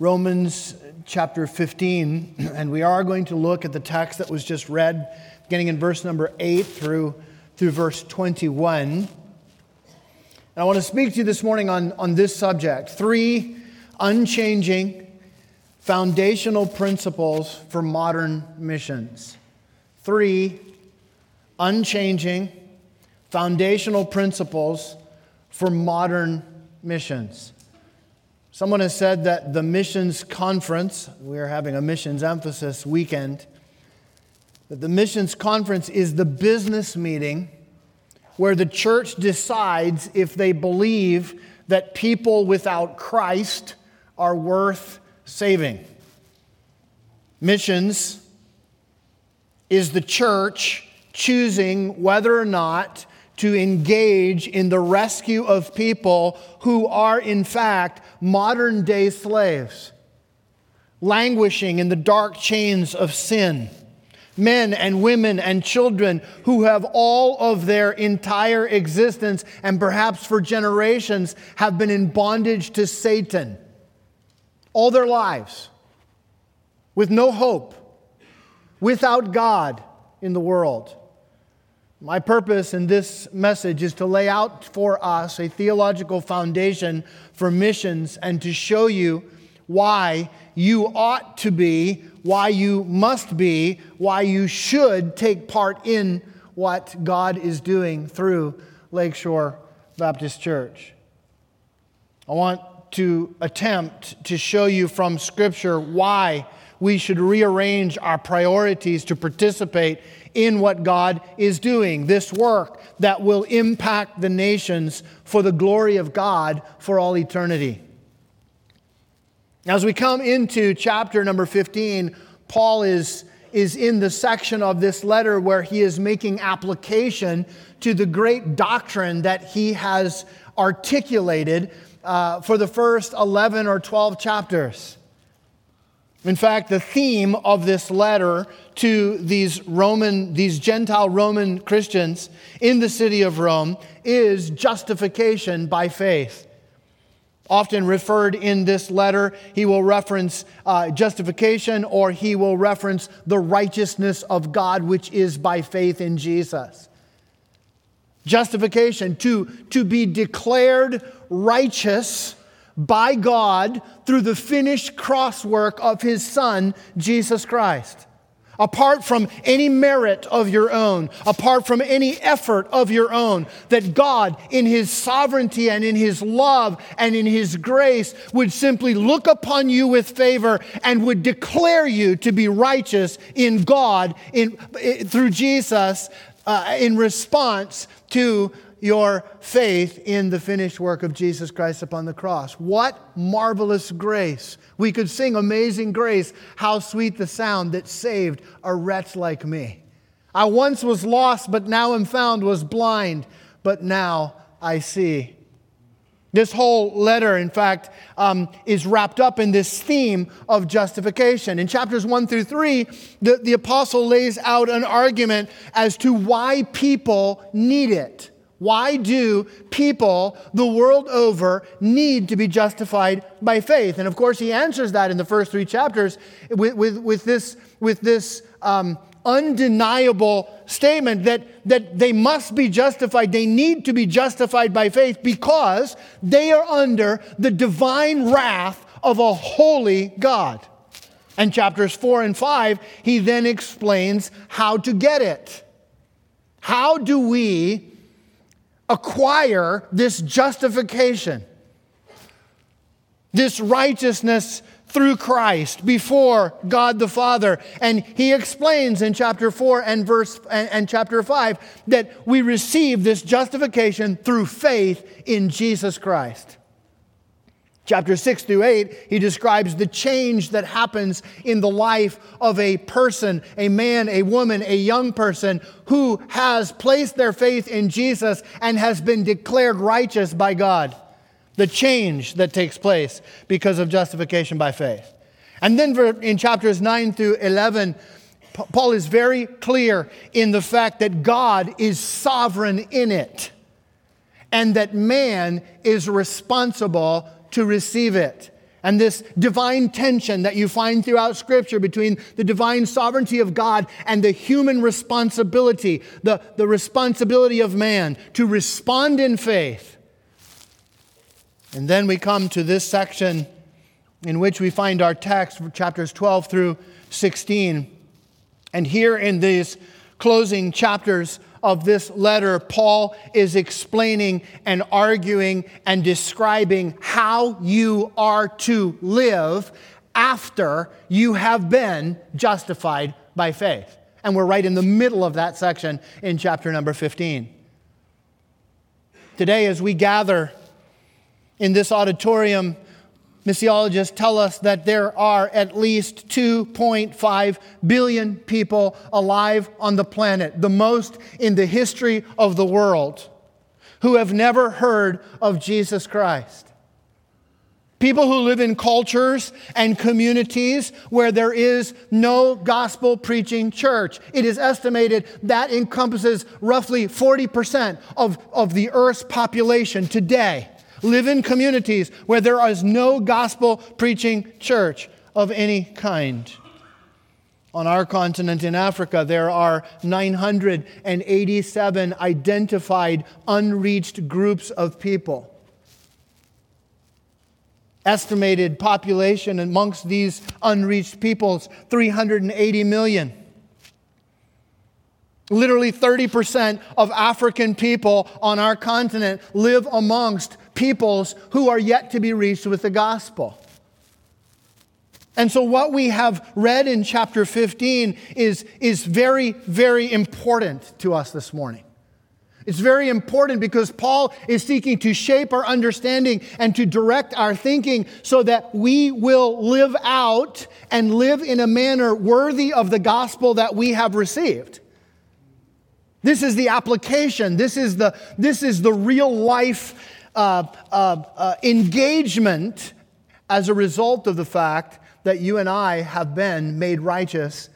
Romans chapter 15, and we are going to look at the text that was just read, beginning in verse number 8 through, through verse 21. And I want to speak to you this morning on, on this subject three unchanging foundational principles for modern missions. Three unchanging foundational principles for modern missions. Someone has said that the missions conference, we are having a missions emphasis weekend, that the missions conference is the business meeting where the church decides if they believe that people without Christ are worth saving. Missions is the church choosing whether or not to engage in the rescue of people who are, in fact, modern day slaves, languishing in the dark chains of sin. Men and women and children who have all of their entire existence and perhaps for generations have been in bondage to Satan all their lives with no hope, without God in the world. My purpose in this message is to lay out for us a theological foundation for missions and to show you why you ought to be, why you must be, why you should take part in what God is doing through Lakeshore Baptist Church. I want to attempt to show you from Scripture why we should rearrange our priorities to participate in what God is doing, this work that will impact the nations for the glory of God for all eternity. As we come into chapter number 15, Paul is, is in the section of this letter where he is making application to the great doctrine that he has articulated uh, for the first 11 or 12 chapters. In fact, the theme of this letter to these Roman, these Gentile Roman Christians in the city of Rome is justification by faith. Often referred in this letter, he will reference uh, justification or he will reference the righteousness of God, which is by faith in Jesus. Justification, to, to be declared righteous by God through the finished cross work of his Son, Jesus Christ. Apart from any merit of your own, apart from any effort of your own, that God, in His sovereignty and in His love and in His grace, would simply look upon you with favor and would declare you to be righteous in God in, through Jesus uh, in response to your faith in the finished work of Jesus Christ upon the cross. What marvelous grace. We could sing Amazing Grace, how sweet the sound that saved a wretch like me. I once was lost, but now am found, was blind, but now I see. This whole letter, in fact, um, is wrapped up in this theme of justification. In chapters one through three, the, the apostle lays out an argument as to why people need it. Why do people the world over need to be justified by faith? And of course, he answers that in the first three chapters with, with, with this, with this um, undeniable statement that, that they must be justified. They need to be justified by faith because they are under the divine wrath of a holy God. And chapters four and five, he then explains how to get it. How do we acquire this justification, this righteousness through Christ before God the Father. And he explains in chapter 4 and verse and, and, chapter 5 that we receive this justification through faith in Jesus Christ. Chapter 6 through 8, he describes the change that happens in the life of a person, a man, a woman, a young person who has placed their faith in Jesus and has been declared righteous by God. The change that takes place because of justification by faith. And then in chapters 9 through 11, Paul is very clear in the fact that God is sovereign in it and that man is responsible to receive it. and this divine tension that you find throughout Scripture between the divine sovereignty of God and the human responsibility, the, the responsibility of man to respond in faith. And then we come to this section in which we find our text, chapters 12 through 16. And here in these closing chapters of this letter, Paul is explaining and arguing and describing how you are to live after you have been justified by faith. And we're right in the middle of that section in chapter number 15. Today, as we gather in this auditorium, missiologists tell us that there are at least 2.5 billion people alive on the planet, the most in the history of the world, who have never heard of Jesus Christ. People who live in cultures and communities where there is no gospel preaching church. It is estimated that encompasses roughly 40% of, of the earth's population today live in communities where there is no gospel preaching church of any kind. On our continent in Africa, there are 987 identified unreached groups of people. Estimated population amongst these unreached peoples 380 million. Literally 30% of African people on our continent live amongst peoples who are yet to be reached with the gospel. And so, what we have read in chapter 15 is, is very, very important to us this morning. It's very important because Paul is seeking to shape our understanding and to direct our thinking so that we will live out and live in a manner worthy of the gospel that we have received. This is the application. This is the, this is the real life uh, uh, uh, engagement as a result of the fact that you and I have been made righteous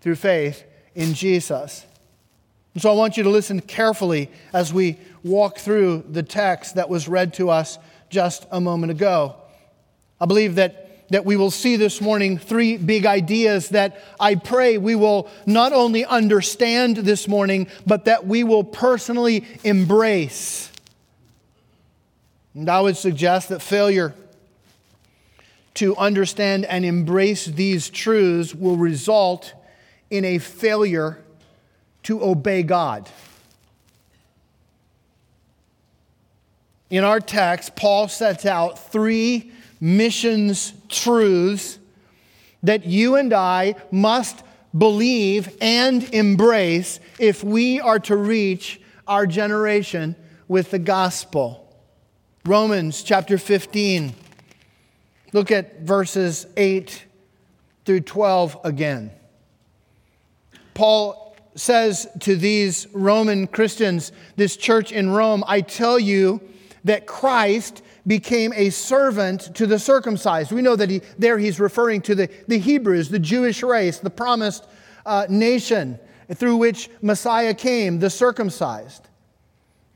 through faith in Jesus. And so I want you to listen carefully as we walk through the text that was read to us just a moment ago. I believe that, that we will see this morning three big ideas that I pray we will not only understand this morning, but that we will personally embrace and I would suggest that failure to understand and embrace these truths will result in a failure to obey God. In our text, Paul sets out three missions truths that you and I must believe and embrace if we are to reach our generation with the gospel. Romans chapter 15. Look at verses 8 through 12 again. Paul says to these Roman Christians, this church in Rome, I tell you that Christ became a servant to the circumcised. We know that he, there he's referring to the, the Hebrews, the Jewish race, the promised uh, nation through which Messiah came, the circumcised,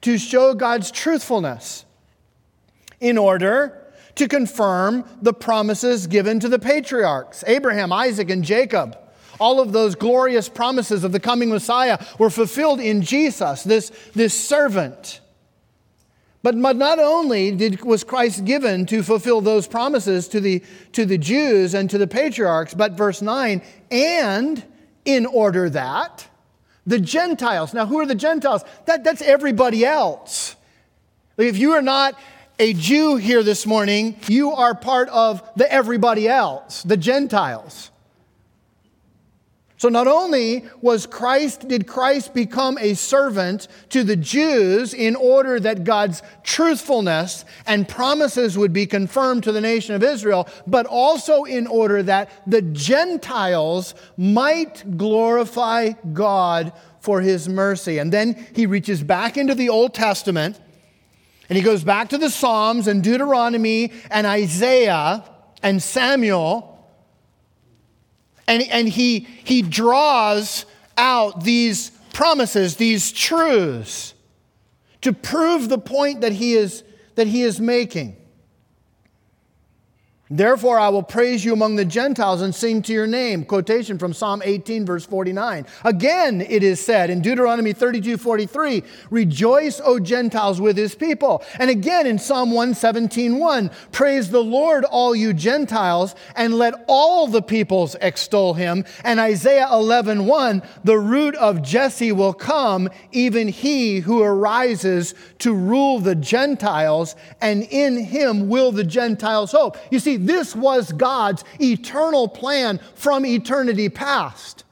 to show God's truthfulness in order to confirm the promises given to the patriarchs Abraham, Isaac, and Jacob. All of those glorious promises of the coming Messiah were fulfilled in Jesus, this, this servant. But not only did, was Christ given to fulfill those promises to the, to the Jews and to the patriarchs, but verse 9, and in order that the Gentiles, now who are the Gentiles? That, that's everybody else. If you are not a Jew here this morning, you are part of the everybody else, the Gentiles. So not only was Christ did Christ become a servant to the Jews in order that God's truthfulness and promises would be confirmed to the nation of Israel, but also in order that the Gentiles might glorify God for his mercy. And then he reaches back into the Old Testament and he goes back to the Psalms and Deuteronomy and Isaiah and Samuel. And, and he, he draws out these promises, these truths, to prove the point that he is, that he is making. Therefore, I will praise you among the Gentiles and sing to your name. Quotation from Psalm 18, verse 49. Again, it is said in Deuteronomy 32, 43, Rejoice, O Gentiles, with his people. And again in Psalm 117, 1, Praise the Lord, all you Gentiles, and let all the peoples extol him. And Isaiah 11, 1, The root of Jesse will come, even he who arises to rule the Gentiles, and in him will the Gentiles hope. You see, this was God's eternal plan from eternity past.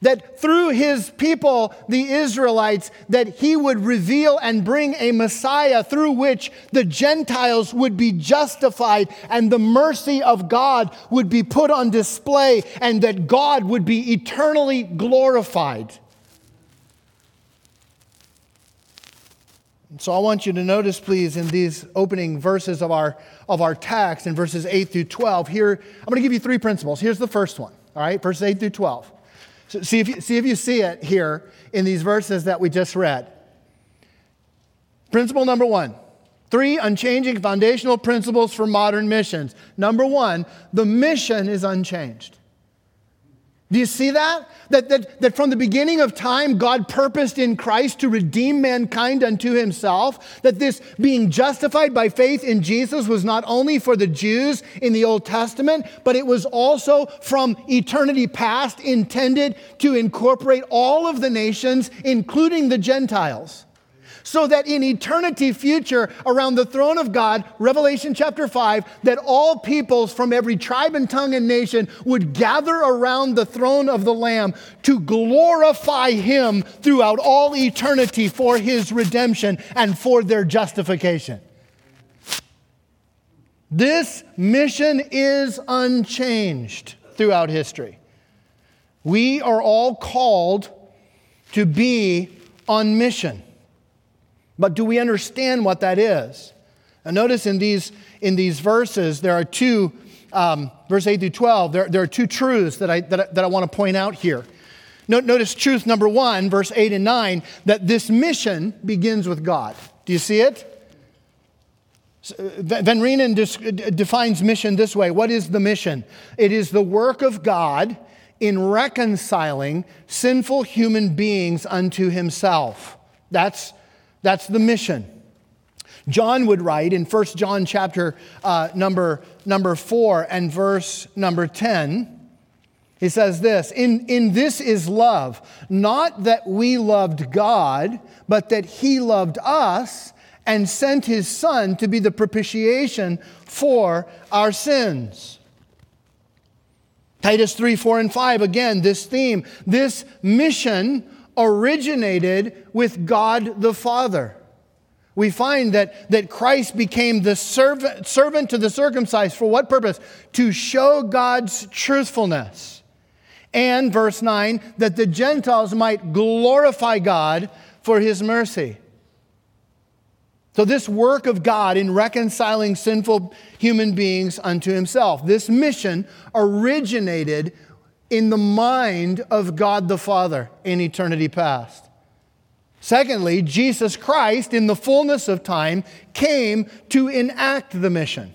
That through his people, the Israelites, that he would reveal and bring a Messiah through which the Gentiles would be justified and the mercy of God would be put on display and that God would be eternally glorified. So I want you to notice, please, in these opening verses of our, of our text, in verses 8 through 12, here, I'm going to give you three principles. Here's the first one, all right, verses 8 through 12. So see, if you, see if you see it here in these verses that we just read. Principle number one three unchanging foundational principles for modern missions. Number one, the mission is unchanged. Do you see that? That, that? that from the beginning of time, God purposed in Christ to redeem mankind unto himself. That this being justified by faith in Jesus was not only for the Jews in the Old Testament, but it was also from eternity past intended to incorporate all of the nations, including the Gentiles so that in eternity future around the throne of God, Revelation chapter 5, that all peoples from every tribe and tongue and nation would gather around the throne of the Lamb to glorify him throughout all eternity for his redemption and for their justification. This mission is unchanged throughout history. We are all called to be on mission. But do we understand what that is? And notice in these, in these verses, there are two, um, verse 8 through 12, there, there are two truths that I, that I, that I want to point out here. Notice truth number one, verse 8 and 9, that this mission begins with God. Do you see it? Van Rheenen defines mission this way What is the mission? It is the work of God in reconciling sinful human beings unto himself. That's that's the mission. John would write in 1 John chapter uh, number, number 4 and verse number 10, he says this in, in this is love, not that we loved God, but that he loved us and sent his son to be the propitiation for our sins. Titus 3, 4, and 5, again, this theme, this mission originated with God the Father. We find that, that Christ became the servant, servant to the circumcised for what purpose? To show God's truthfulness. And, verse 9, that the Gentiles might glorify God for his mercy. So, this work of God in reconciling sinful human beings unto himself, this mission originated in the mind of God the Father in eternity past. Secondly, Jesus Christ, in the fullness of time, came to enact the mission.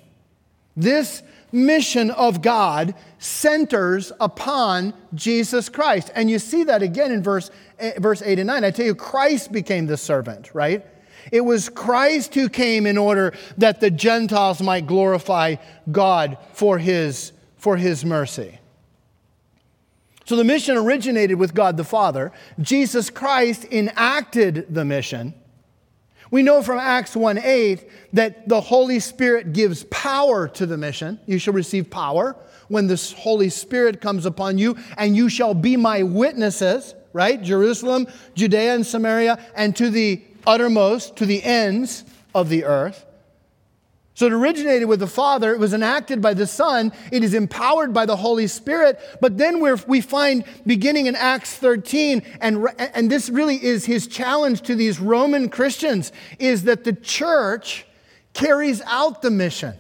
This mission of God centers upon Jesus Christ. And you see that again in verse, eh, verse 8 and 9. I tell you, Christ became the servant, right? It was Christ who came in order that the Gentiles might glorify God for his, for his mercy. So the mission originated with God the Father. Jesus Christ enacted the mission. We know from Acts 1 8 that the Holy Spirit gives power to the mission. You shall receive power when the Holy Spirit comes upon you, and you shall be my witnesses, right? Jerusalem, Judea, and Samaria, and to the uttermost, to the ends of the earth. So it originated with the Father, it was enacted by the Son, it is empowered by the Holy Spirit. But then we we find, beginning in Acts 13, and, and this really is his challenge to these Roman Christians, is that the church carries out the mission.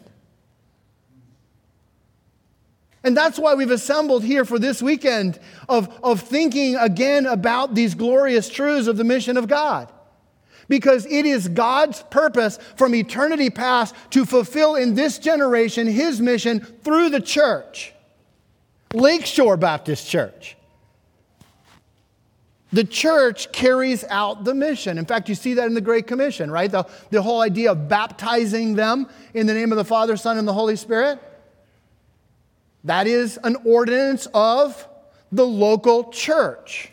And that's why we've assembled here for this weekend of, of thinking again about these glorious truths of the mission of God. Because it is God's purpose from eternity past to fulfill in this generation his mission through the church, Lakeshore Baptist Church. The church carries out the mission. In fact, you see that in the Great Commission, right? The, the whole idea of baptizing them in the name of the Father, Son, and the Holy Spirit. That is an ordinance of the local church.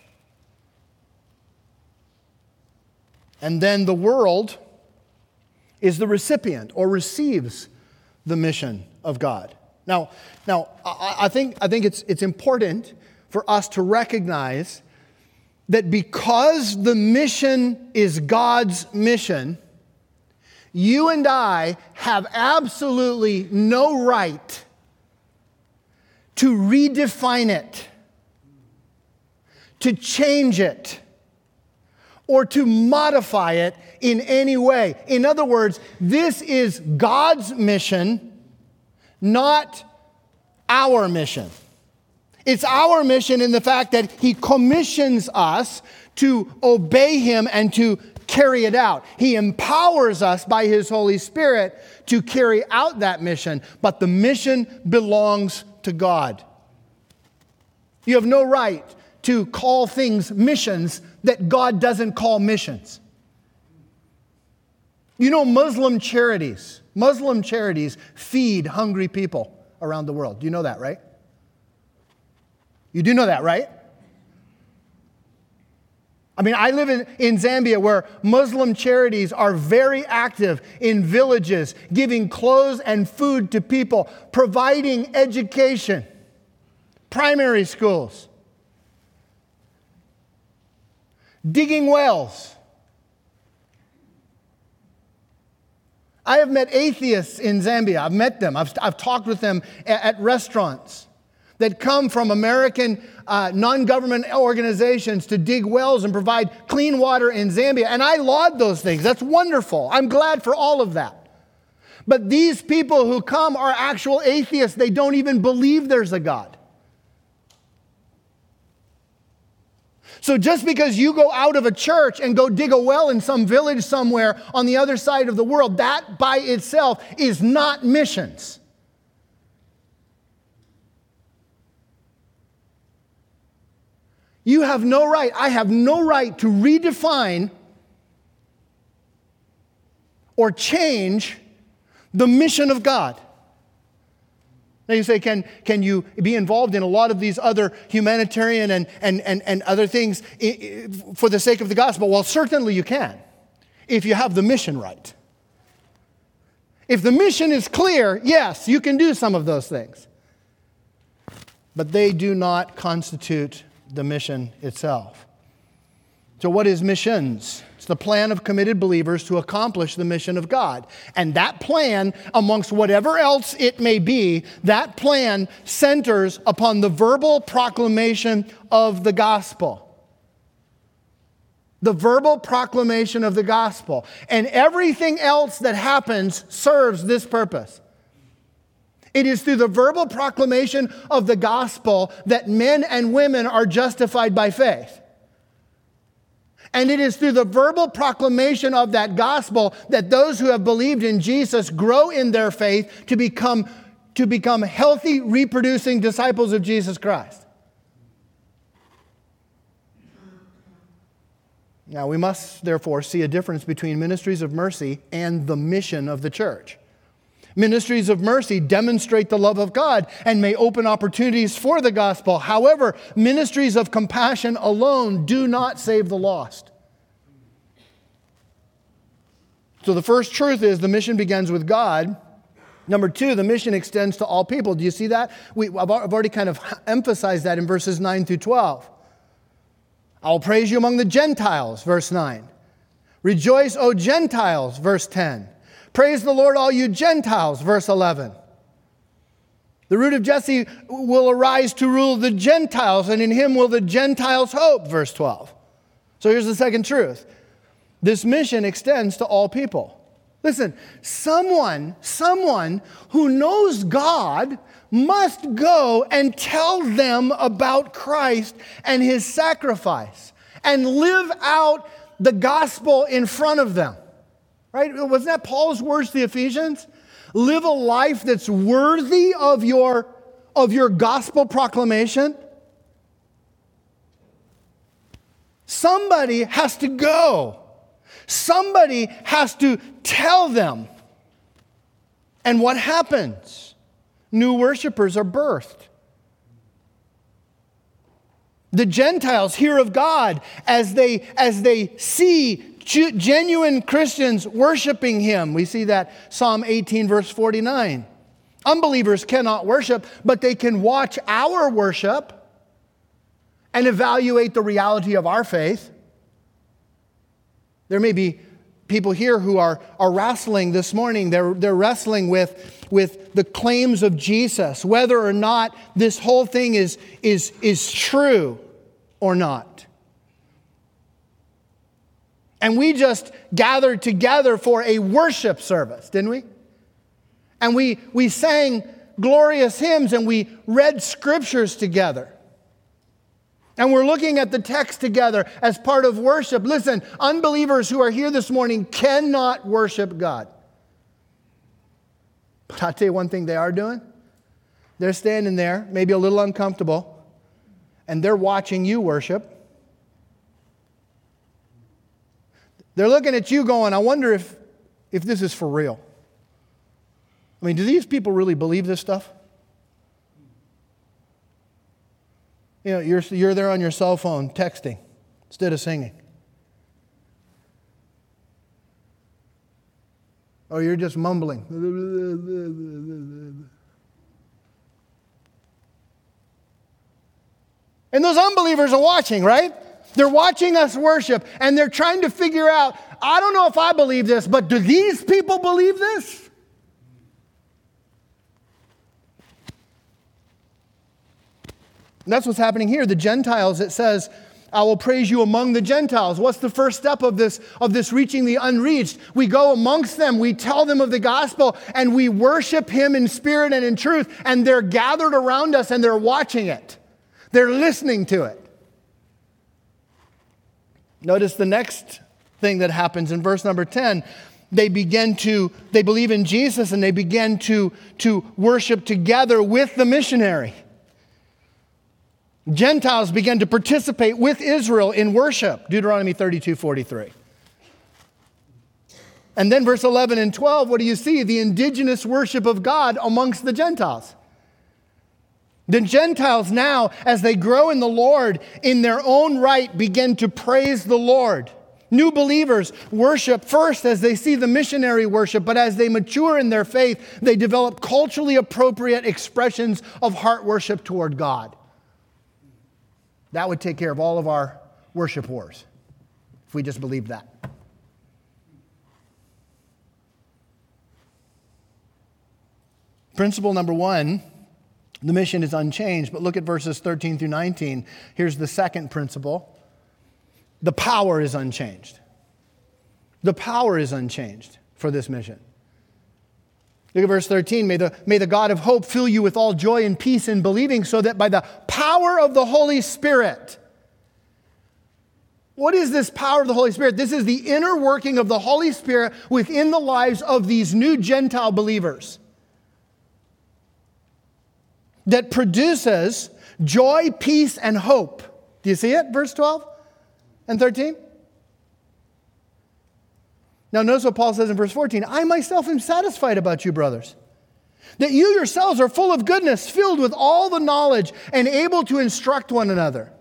And then the world is the recipient or receives the mission of God. Now, now I, think, I think it's, it's important for us to recognize that because the mission is God's mission, you and I have absolutely no right to redefine it, to change it or to modify it in any way. In other words, this is God's mission, not our mission. It's our mission in the fact that He commissions us to obey Him and to carry it out. He empowers us by His Holy Spirit to carry out that mission, but the mission belongs to God. You have no right to call things missions that God doesn't call missions. You know, Muslim charities, Muslim charities feed hungry people around the world. Do you know that, right? You do know that, right? I mean, I live in, in Zambia where Muslim charities are very active in villages, giving clothes and food to people, providing education, primary schools. Digging wells. I have met atheists in Zambia. I've met them. I've, I've talked with them at, at restaurants that come from American uh, non government organizations to dig wells and provide clean water in Zambia. And I laud those things. That's wonderful. I'm glad for all of that. But these people who come are actual atheists. They don't even believe there's a God. So just because you go out of a church and go dig a well in some village somewhere on the other side of the world, that by itself is not missions. You have no right, I have no right to redefine or change the mission of God. You say, can, can you be involved in a lot of these other humanitarian and, and, and, and other things for the sake of the gospel? Well, certainly you can, if you have the mission right. If the mission is clear, yes, you can do some of those things. But they do not constitute the mission itself. So, what is missions? The plan of committed believers to accomplish the mission of God. And that plan, amongst whatever else it may be, that plan centers upon the verbal proclamation of the gospel. The verbal proclamation of the gospel. And everything else that happens serves this purpose. It is through the verbal proclamation of the gospel that men and women are justified by faith. And it is through the verbal proclamation of that gospel that those who have believed in Jesus grow in their faith to become, to become healthy, reproducing disciples of Jesus Christ. Now, we must therefore see a difference between ministries of mercy and the mission of the church. Ministries of mercy demonstrate the love of God and may open opportunities for the gospel. However, ministries of compassion alone do not save the lost. So the first truth is the mission begins with God. Number two, the mission extends to all people. Do you see that? We, I've already kind of emphasized that in verses 9 through 12. I'll praise you among the Gentiles, verse 9. Rejoice, O Gentiles, verse 10. Praise the Lord, all you Gentiles, verse 11. The root of Jesse will arise to rule the Gentiles, and in him will the Gentiles hope, verse 12. So here's the second truth this mission extends to all people. Listen, someone, someone who knows God must go and tell them about Christ and his sacrifice and live out the gospel in front of them. Right? Wasn't that Paul's words to the Ephesians? Live a life that's worthy of your, of your gospel proclamation. Somebody has to go. Somebody has to tell them. And what happens? New worshipers are birthed. The Gentiles hear of God as they, as they see genuine Christians worshiping Him. We see that Psalm 18, verse 49. Unbelievers cannot worship, but they can watch our worship and evaluate the reality of our faith. There may be people here who are, are wrestling this morning, they're, they're wrestling with, with the claims of Jesus, whether or not this whole thing is, is, is true or not. And we just gathered together for a worship service, didn't we? And we, we sang glorious hymns and we read scriptures together. And we're looking at the text together as part of worship. Listen, unbelievers who are here this morning cannot worship God. But I'll tell you one thing they are doing. They're standing there, maybe a little uncomfortable, and they're watching you worship. They're looking at you going, I wonder if, if this is for real. I mean, do these people really believe this stuff? You know, you're, you're there on your cell phone texting instead of singing. Or you're just mumbling. And those unbelievers are watching, right? They're watching us worship and they're trying to figure out I don't know if I believe this, but do these people believe this? And that's what's happening here. The Gentiles, it says, I will praise you among the Gentiles. What's the first step of this, of this reaching the unreached? We go amongst them, we tell them of the gospel, and we worship him in spirit and in truth, and they're gathered around us and they're watching it. They're listening to it. Notice the next thing that happens in verse number 10 they begin to they believe in jesus and they begin to to worship together with the missionary. Gentiles began to participate with israel in worship. Deuteronomy 32 43 and then verse 11 and 12 what do you see? The indigenous worship of god amongst the gentiles the Gentiles now, as they grow in the Lord, in their own right begin to praise the Lord. New believers worship first as they see the missionary worship, but as they mature in their faith, they develop culturally appropriate expressions of heart worship toward God. That would take care of all of our worship wars if we just believed that. Principle number one the mission is unchanged, but look at verses 13 through 19. Here's the second principle the power is unchanged. The power is unchanged for this mission. Look at verse 13. May the, may the God of hope fill you with all joy and peace in believing, so that by the power of the Holy Spirit, what is this power of the Holy Spirit? This is the inner working of the Holy Spirit within the lives of these new Gentile believers that produces joy, peace, and hope. Do you see it? Verse 12 and 13? Now, notice what Paul says in verse 14 I myself am satisfied about you, brothers, that you yourselves are full of goodness, filled with all the knowledge, and able to instruct one another.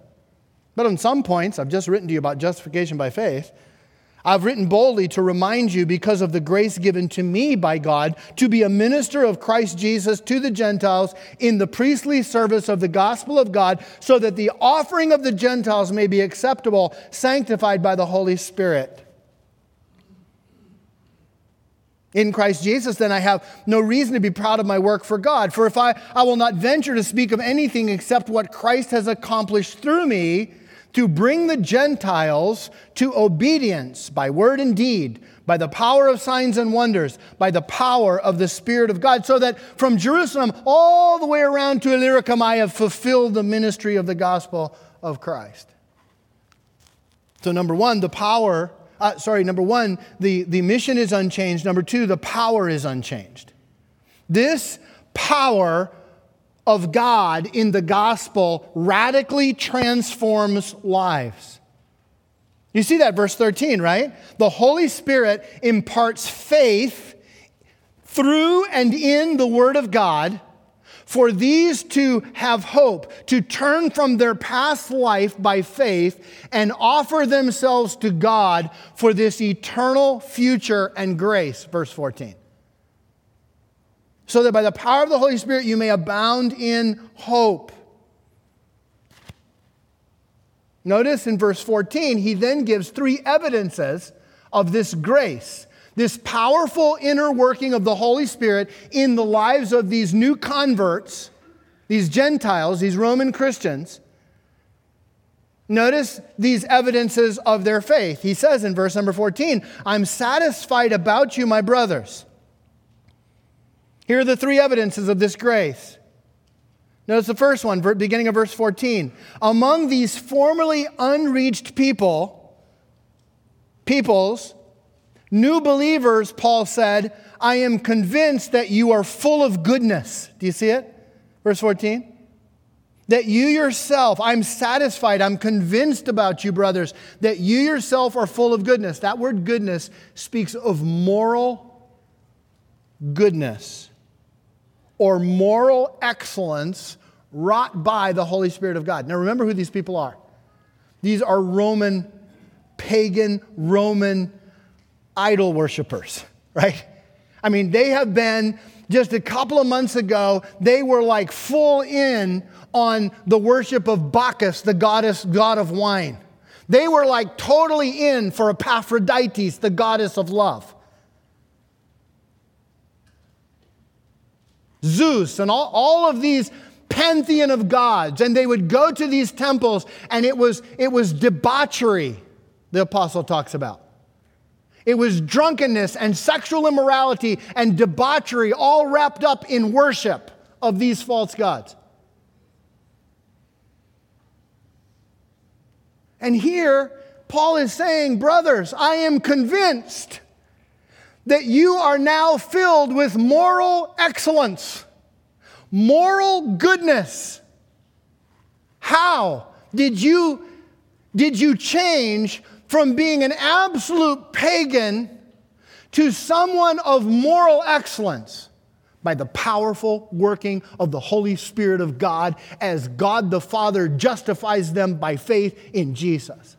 But on some points, I've just written to you about justification by faith. I've written boldly to remind you, because of the grace given to me by God, to be a minister of Christ Jesus to the Gentiles in the priestly service of the gospel of God, so that the offering of the Gentiles may be acceptable, sanctified by the Holy Spirit. In Christ Jesus, then I have no reason to be proud of my work for God. For if I, I will not venture to speak of anything except what Christ has accomplished through me to bring the Gentiles to obedience by word and deed, by the power of signs and wonders, by the power of the Spirit of God, so that from Jerusalem all the way around to Illyricum I have fulfilled the ministry of the gospel of Christ. So, number one, the power, uh, sorry, number one, the, the mission is unchanged. Number two, the power is unchanged. This power of God in the gospel radically transforms lives. You see that, verse 13, right? The Holy Spirit imparts faith through and in the Word of God for these to have hope, to turn from their past life by faith and offer themselves to God for this eternal future and grace. Verse 14. So that by the power of the Holy Spirit you may abound in hope. Notice in verse 14, he then gives three evidences of this grace this powerful inner working of the Holy Spirit in the lives of these new converts, these Gentiles, these Roman Christians. Notice these evidences of their faith. He says in verse number 14, I'm satisfied about you, my brothers. Here are the three evidences of this grace. Notice the first one, beginning of verse 14. Among these formerly unreached people, peoples, New believers, Paul said, I am convinced that you are full of goodness. Do you see it? Verse 14. That you yourself, I'm satisfied, I'm convinced about you, brothers, that you yourself are full of goodness. That word goodness speaks of moral goodness or moral excellence wrought by the Holy Spirit of God. Now remember who these people are. These are Roman, pagan, Roman idol worshippers, right? I mean, they have been just a couple of months ago, they were like full in on the worship of Bacchus, the goddess, god of wine. They were like totally in for Epaphroditus, the goddess of love. Zeus and all, all of these pantheon of gods, and they would go to these temples, and it was, it was debauchery, the apostle talks about. It was drunkenness and sexual immorality and debauchery all wrapped up in worship of these false gods. And here, Paul is saying, Brothers, I am convinced that you are now filled with moral excellence, moral goodness. How did you, did you change from being an absolute pagan to someone of moral excellence by the powerful working of the Holy Spirit of God as God the Father justifies them by faith in Jesus.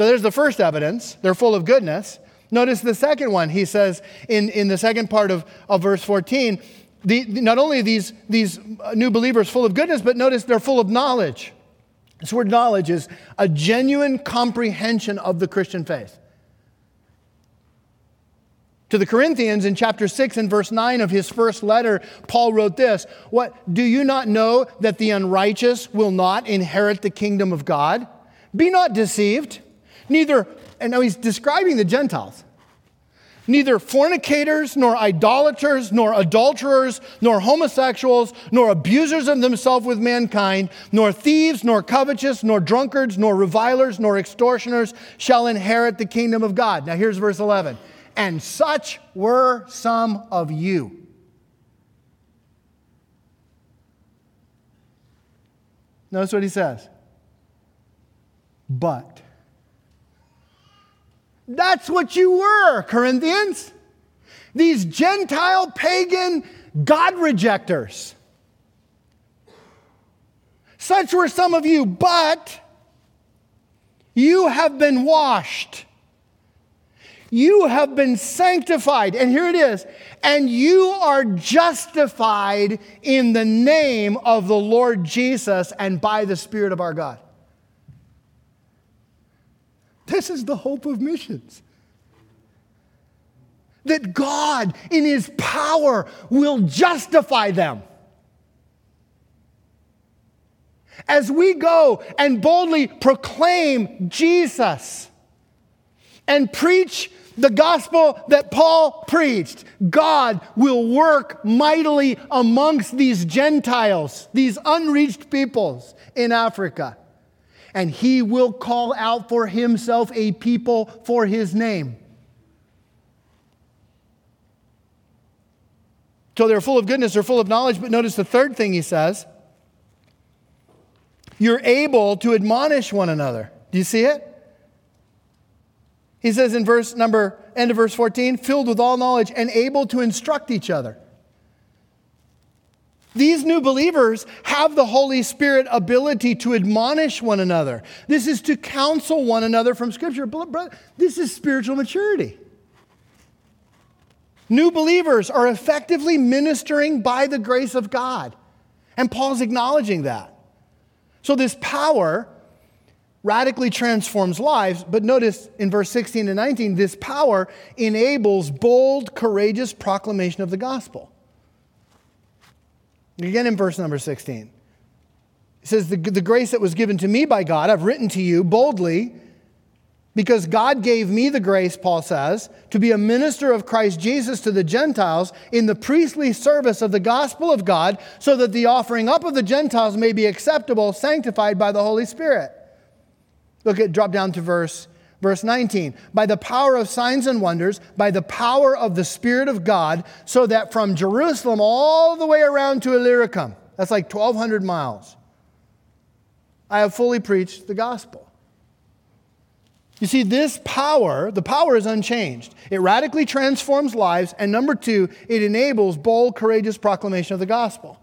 So there's the first evidence. They're full of goodness. Notice the second one. He says in, in the second part of, of verse 14, the, not only these, these uh, new believers full of goodness, but notice they're full of knowledge. This word knowledge is a genuine comprehension of the Christian faith. To the Corinthians in chapter 6 and verse 9 of his first letter, Paul wrote this What do you not know that the unrighteous will not inherit the kingdom of God? Be not deceived, neither, and now he's describing the Gentiles. Neither fornicators, nor idolaters, nor adulterers, nor homosexuals, nor abusers of themselves with mankind, nor thieves, nor covetous, nor drunkards, nor revilers, nor extortioners shall inherit the kingdom of God. Now here's verse 11. And such were some of you. Notice what he says. But that's what you were, Corinthians. These Gentile pagan God rejectors. Such were some of you, but you have been washed. You have been sanctified. And here it is. And you are justified in the name of the Lord Jesus and by the Spirit of our God. This is the hope of missions. That God, in His power, will justify them. As we go and boldly proclaim Jesus and preach the gospel that Paul preached, God will work mightily amongst these Gentiles, these unreached peoples in Africa. And he will call out for himself a people for his name. So they're full of goodness, they're full of knowledge. But notice the third thing he says you're able to admonish one another. Do you see it? He says in verse number, end of verse 14, filled with all knowledge and able to instruct each other. These new believers have the Holy Spirit ability to admonish one another. This is to counsel one another from Scripture. This is spiritual maturity. New believers are effectively ministering by the grace of God. And Paul's acknowledging that. So, this power radically transforms lives. But notice in verse 16 and 19, this power enables bold, courageous proclamation of the gospel. Again, in verse number 16, it says, the, the grace that was given to me by God, I've written to you boldly. Because God gave me the grace, Paul says, to be a minister of Christ Jesus to the Gentiles in the priestly service of the gospel of God, so that the offering up of the Gentiles may be acceptable, sanctified by the Holy Spirit. Look at drop down to verse verse 19. By the power of signs and wonders, by the power of the Spirit of God, so that from Jerusalem all the way around to Illyricum, that's like 1,200 miles, I have fully preached the gospel. You see, this power, the power is unchanged. It radically transforms lives, and number two, it enables bold, courageous proclamation of the gospel.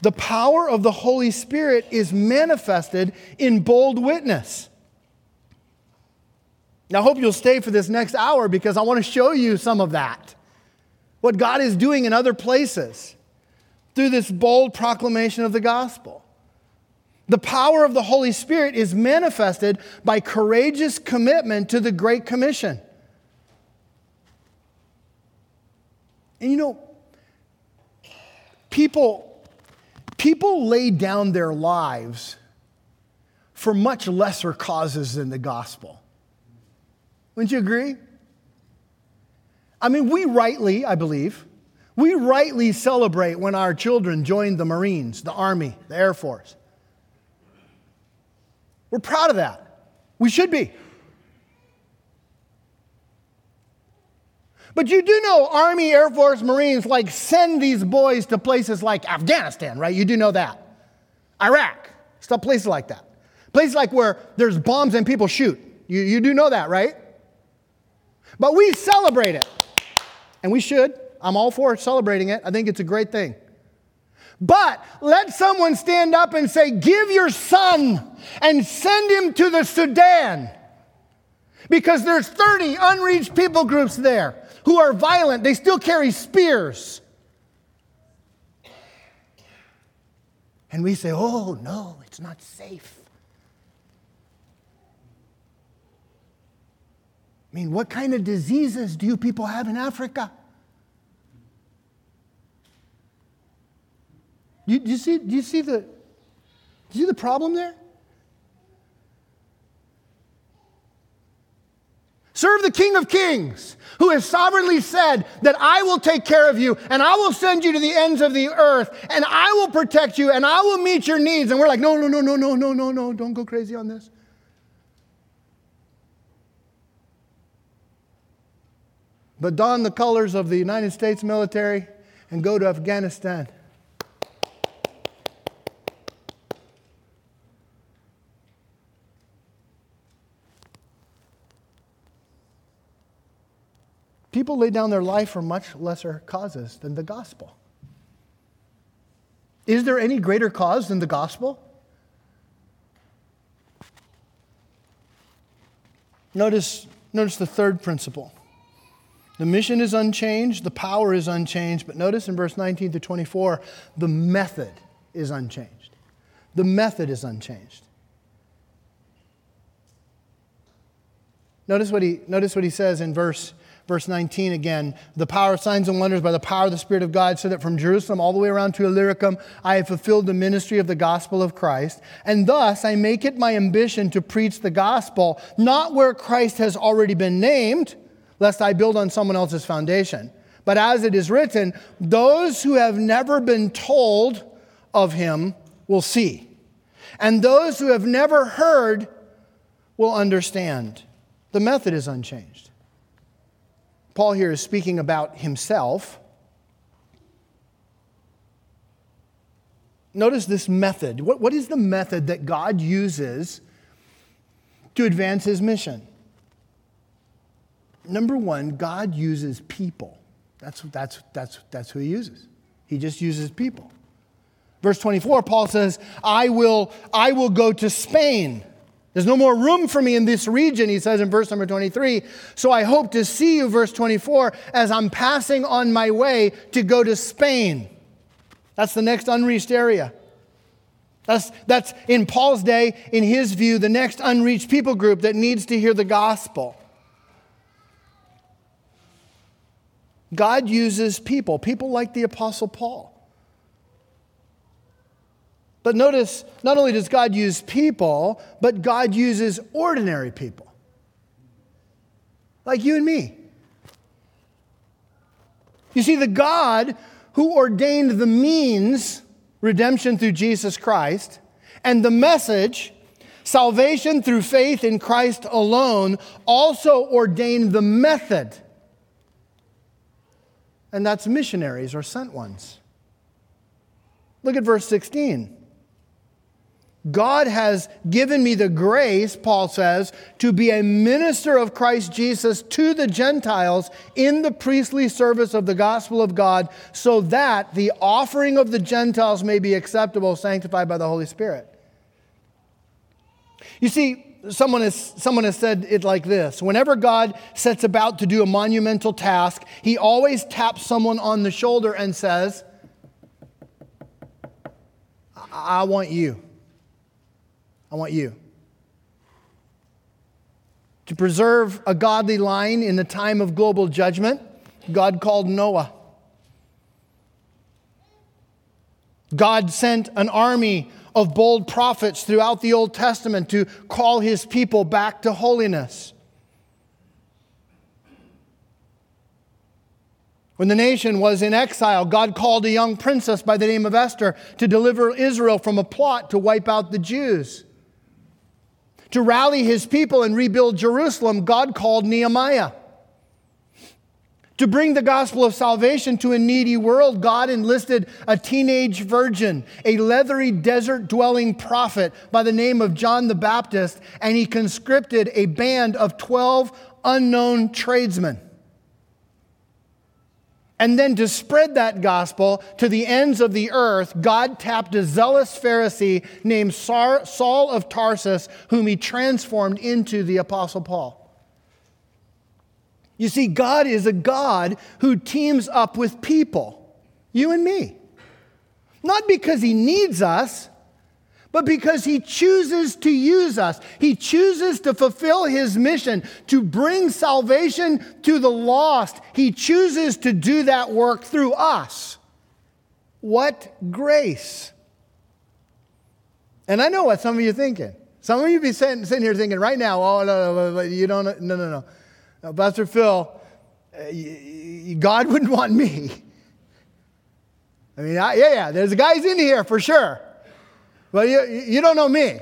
The power of the Holy Spirit is manifested in bold witness. Now, I hope you'll stay for this next hour because I want to show you some of that. What God is doing in other places through this bold proclamation of the gospel. The power of the Holy Spirit is manifested by courageous commitment to the Great Commission. And you know, people People lay down their lives for much lesser causes than the gospel. Wouldn't you agree? I mean, we rightly, I believe, we rightly celebrate when our children join the Marines, the Army, the Air Force. We're proud of that. We should be. But you do know Army, Air Force, Marines like send these boys to places like Afghanistan, right? You do know that. Iraq, stuff places like that. Places like where there's bombs and people shoot. You, you do know that, right? But we celebrate it. And we should. I'm all for celebrating it. I think it's a great thing. But let someone stand up and say, Give your son and send him to the Sudan. Because there's 30 unreached people groups there who are violent, they still carry spears. And we say, oh, no, it's not safe. I mean, what kind of diseases do you people have in Africa? Do you, do you see, do you see the, do you see the problem there? Serve the King of Kings, who has sovereignly said that I will take care of you and I will send you to the ends of the earth and I will protect you and I will meet your needs. And we're like, no, no, no, no, no, no, no, no, don't go crazy on this. But don the colors of the United States military and go to Afghanistan. People lay down their life for much lesser causes than the gospel. Is there any greater cause than the gospel? Notice, notice the third principle. The mission is unchanged, the power is unchanged, but notice in verse 19 to 24, the method is unchanged. The method is unchanged. Notice what he, notice what he says in verse Verse 19 again, the power of signs and wonders by the power of the Spirit of God, so that from Jerusalem all the way around to Illyricum I have fulfilled the ministry of the gospel of Christ. And thus I make it my ambition to preach the gospel, not where Christ has already been named, lest I build on someone else's foundation. But as it is written, those who have never been told of him will see, and those who have never heard will understand. The method is unchanged. Paul here is speaking about himself. Notice this method. What, what is the method that God uses to advance his mission? Number one, God uses people. That's, that's, that's, that's who he uses. He just uses people. Verse 24, Paul says, I will, I will go to Spain. There's no more room for me in this region, he says in verse number 23. So I hope to see you, verse 24, as I'm passing on my way to go to Spain. That's the next unreached area. That's, that's in Paul's day, in his view, the next unreached people group that needs to hear the gospel. God uses people, people like the Apostle Paul. But notice, not only does God use people, but God uses ordinary people. Like you and me. You see, the God who ordained the means, redemption through Jesus Christ, and the message, salvation through faith in Christ alone, also ordained the method. And that's missionaries or sent ones. Look at verse 16. God has given me the grace, Paul says, to be a minister of Christ Jesus to the Gentiles in the priestly service of the gospel of God, so that the offering of the Gentiles may be acceptable, sanctified by the Holy Spirit. You see, someone has, someone has said it like this Whenever God sets about to do a monumental task, he always taps someone on the shoulder and says, I want you. I want you. To preserve a godly line in the time of global judgment, God called Noah. God sent an army of bold prophets throughout the Old Testament to call his people back to holiness. When the nation was in exile, God called a young princess by the name of Esther to deliver Israel from a plot to wipe out the Jews. To rally his people and rebuild Jerusalem, God called Nehemiah. To bring the gospel of salvation to a needy world, God enlisted a teenage virgin, a leathery desert dwelling prophet by the name of John the Baptist, and he conscripted a band of 12 unknown tradesmen and then to spread that gospel to the ends of the earth, God tapped a zealous Pharisee named Saul of Tarsus, whom he transformed into the Apostle Paul. You see, God is a God who teams up with people, you and me. Not because he needs us, but because he chooses to use us. He chooses to fulfill his mission to bring salvation to the lost. He chooses to do that work through us. What grace! And I know what some of you are thinking. Some of you be sitting, sitting here thinking right now, oh, no, no, no you don't, no, no, no. no Pastor Phil, uh, God wouldn't want me. I mean, I, yeah, yeah, there's guys in here for sure. Well, you, you don't know me.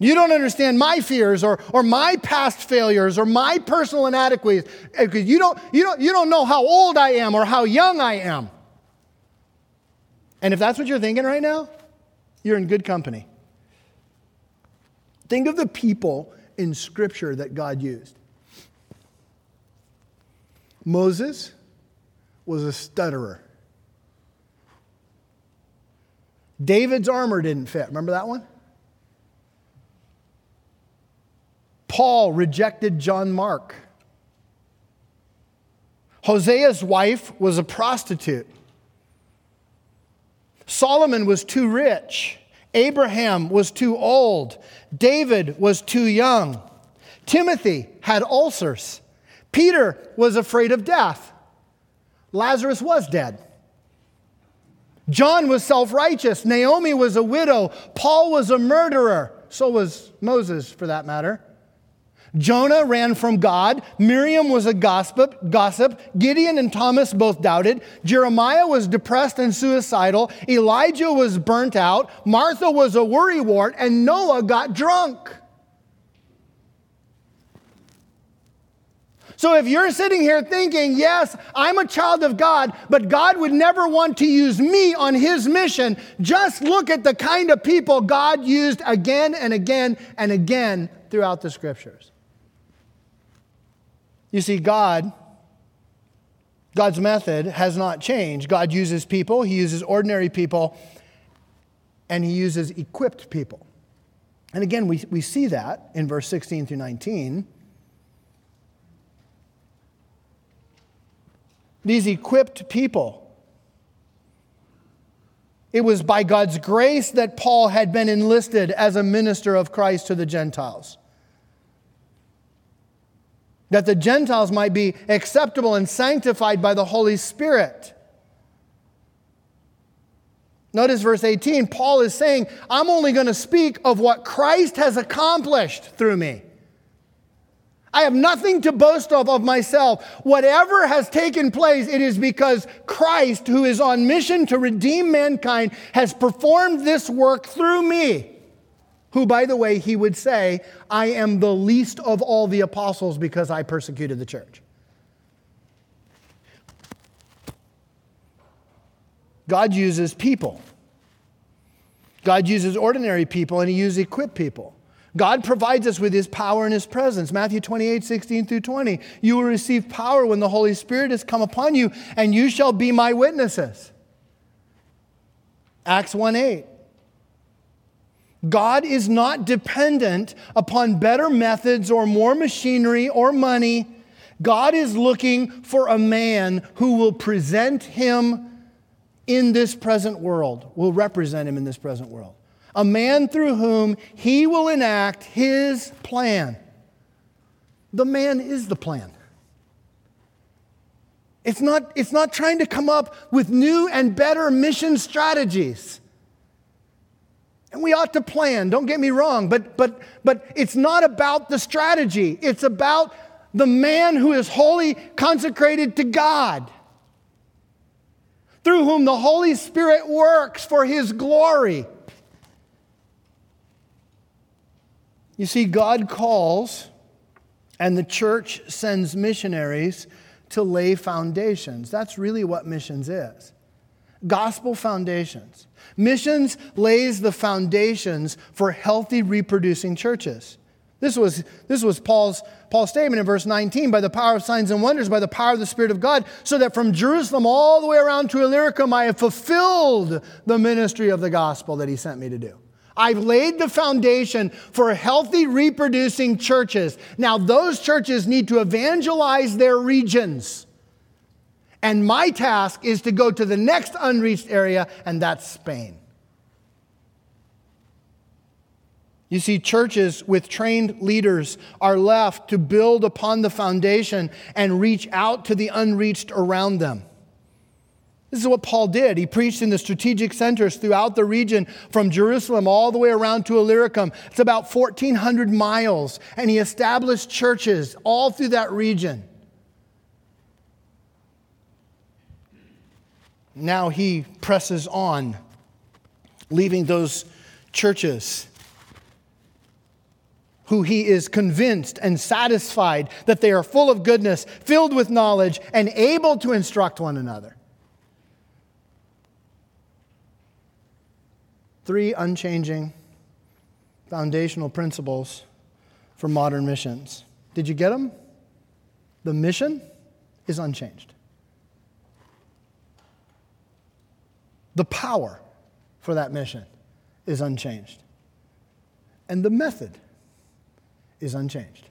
You don't understand my fears or, or my past failures or my personal inadequacies eh, because you don't, you, don't, you don't know how old I am or how young I am. And if that's what you're thinking right now, you're in good company. Think of the people in Scripture that God used. Moses was a stutterer. David's armor didn't fit. Remember that one? Paul rejected John Mark. Hosea's wife was a prostitute. Solomon was too rich. Abraham was too old. David was too young. Timothy had ulcers. Peter was afraid of death. Lazarus was dead. John was self righteous. Naomi was a widow. Paul was a murderer. So was Moses, for that matter. Jonah ran from God. Miriam was a gossip, gossip. Gideon and Thomas both doubted. Jeremiah was depressed and suicidal. Elijah was burnt out. Martha was a worrywart. And Noah got drunk. So if you're sitting here thinking, yes, I'm a child of God, but God would never want to use me on his mission, just look at the kind of people God used again and again and again throughout the scriptures. You see, God, God's method has not changed. God uses people, He uses ordinary people, and He uses equipped people. And again, we, we see that in verse 16 through 19. These equipped people. It was by God's grace that Paul had been enlisted as a minister of Christ to the Gentiles that the Gentiles might be acceptable and sanctified by the Holy Spirit. Notice verse 18. Paul is saying, I'm only going to speak of what Christ has accomplished through me. I have nothing to boast of of myself. Whatever has taken place, it is because Christ, who is on mission to redeem mankind, has performed this work through me who, by the way, he would say, I am the least of all the apostles because I persecuted the church. God uses people. God uses ordinary people and he uses equipped people. God provides us with his power and his presence. Matthew 28, 16 through 20. You will receive power when the Holy Spirit has come upon you, and you shall be my witnesses. Acts 1 8. God is not dependent upon better methods or more machinery or money. God is looking for a man who will present him in this present world, will represent him in this present world. A man through whom he will enact his plan. The man is the plan. It's not, it's not trying to come up with new and better mission strategies. And we ought to plan, don't get me wrong, but, but, but it's not about the strategy. It's about the man who is wholly consecrated to God, through whom the Holy Spirit works for his glory. You see, God calls, and the church sends missionaries to lay foundations. That's really what missions is gospel foundations. Missions lays the foundations for healthy reproducing churches. This was, this was Paul's, Paul's statement in verse 19 by the power of signs and wonders, by the power of the Spirit of God, so that from Jerusalem all the way around to Illyricum I have fulfilled the ministry of the gospel that he sent me to do. I've laid the foundation for healthy reproducing churches. Now, those churches need to evangelize their regions. And my task is to go to the next unreached area, and that's Spain. You see, churches with trained leaders are left to build upon the foundation and reach out to the unreached around them. This is what Paul did. He preached in the strategic centers throughout the region from Jerusalem all the way around to Illyricum. It's about 1,400 miles, and he established churches all through that region. now he presses on, leaving those churches who he is convinced and satisfied that they are full of goodness, filled with knowledge, and able to instruct one another. Three unchanging foundational principles for modern missions. Did you get them? The mission is unchanged. The power for that mission is unchanged. And the method is unchanged.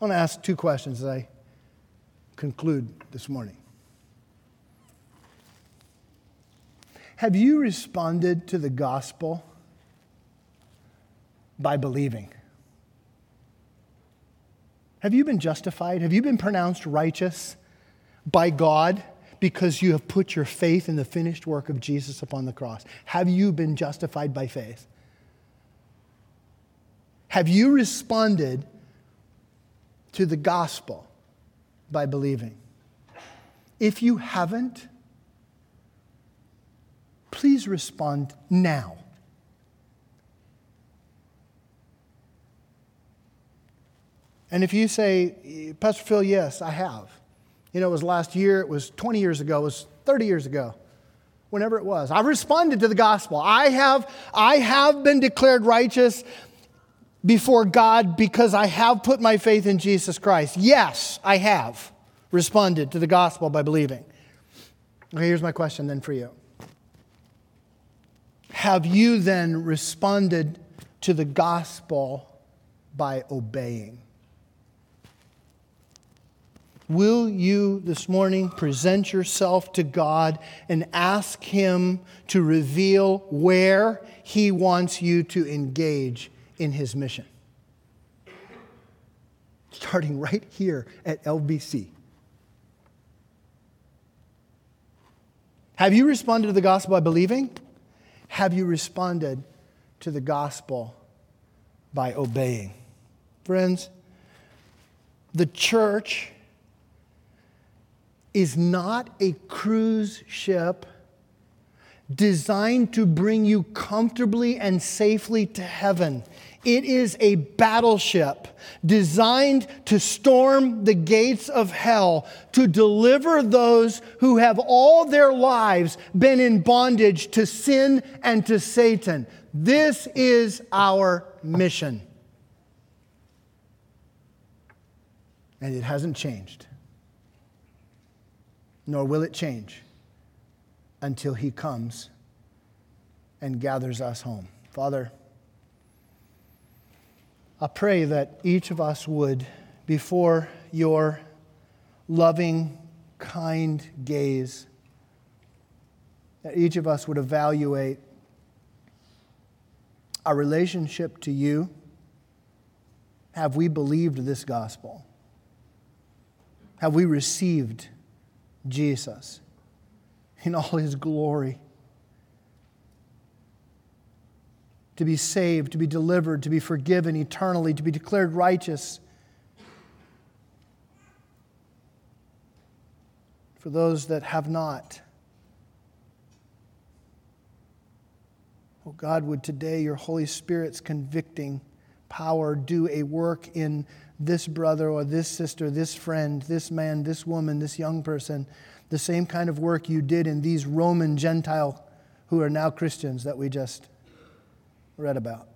I want to ask two questions as I conclude this morning. Have you responded to the gospel by believing? Have you been justified? Have you been pronounced righteous by God because you have put your faith in the finished work of Jesus upon the cross? Have you been justified by faith? Have you responded to the gospel by believing? If you haven't, please respond now. And if you say, Pastor Phil, yes, I have. You know, it was last year, it was 20 years ago, it was 30 years ago, whenever it was. I've responded to the gospel. I have, I have been declared righteous before God because I have put my faith in Jesus Christ. Yes, I have responded to the gospel by believing. Okay, here's my question then for you. Have you then responded to the gospel by obeying? Will you this morning present yourself to God and ask Him to reveal where He wants you to engage in His mission? Starting right here at LBC. Have you responded to the gospel by believing? Have you responded to the gospel by obeying? Friends, the church is not a cruise ship designed to bring you comfortably and safely to heaven. It is a battleship designed to storm the gates of hell, to deliver those who have all their lives been in bondage to sin and to Satan. This is our mission. And it hasn't changed nor will it change until he comes and gathers us home. Father, I pray that each of us would, before your loving, kind gaze, that each of us would evaluate our relationship to you. Have we believed this gospel? Have we received Jesus in all his glory. To be saved, to be delivered, to be forgiven eternally, to be declared righteous. For those that have not. Oh God, would today your Holy Spirit's convicting power do a work in this brother or this sister, this friend, this man, this woman, this young person, the same kind of work you did in these Roman Gentile who are now Christians that we just read about.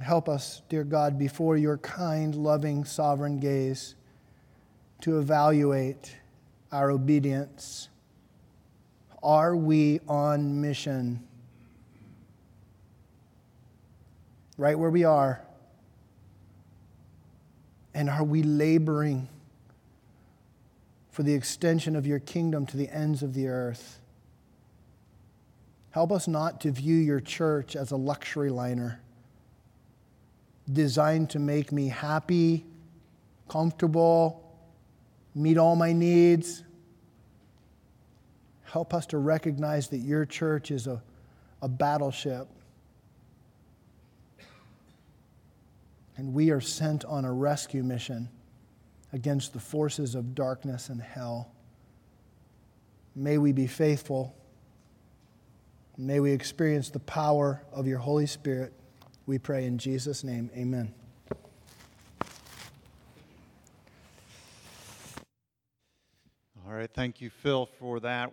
Help us, dear God, before your kind, loving, sovereign gaze to evaluate our obedience. Are we on mission? Right where we are and are we laboring for the extension of your kingdom to the ends of the earth? Help us not to view your church as a luxury liner designed to make me happy, comfortable, meet all my needs. Help us to recognize that your church is a, a battleship and we are sent on a rescue mission against the forces of darkness and hell. May we be faithful. May we experience the power of your Holy Spirit. We pray in Jesus' name. Amen. All right. Thank you, Phil, for that.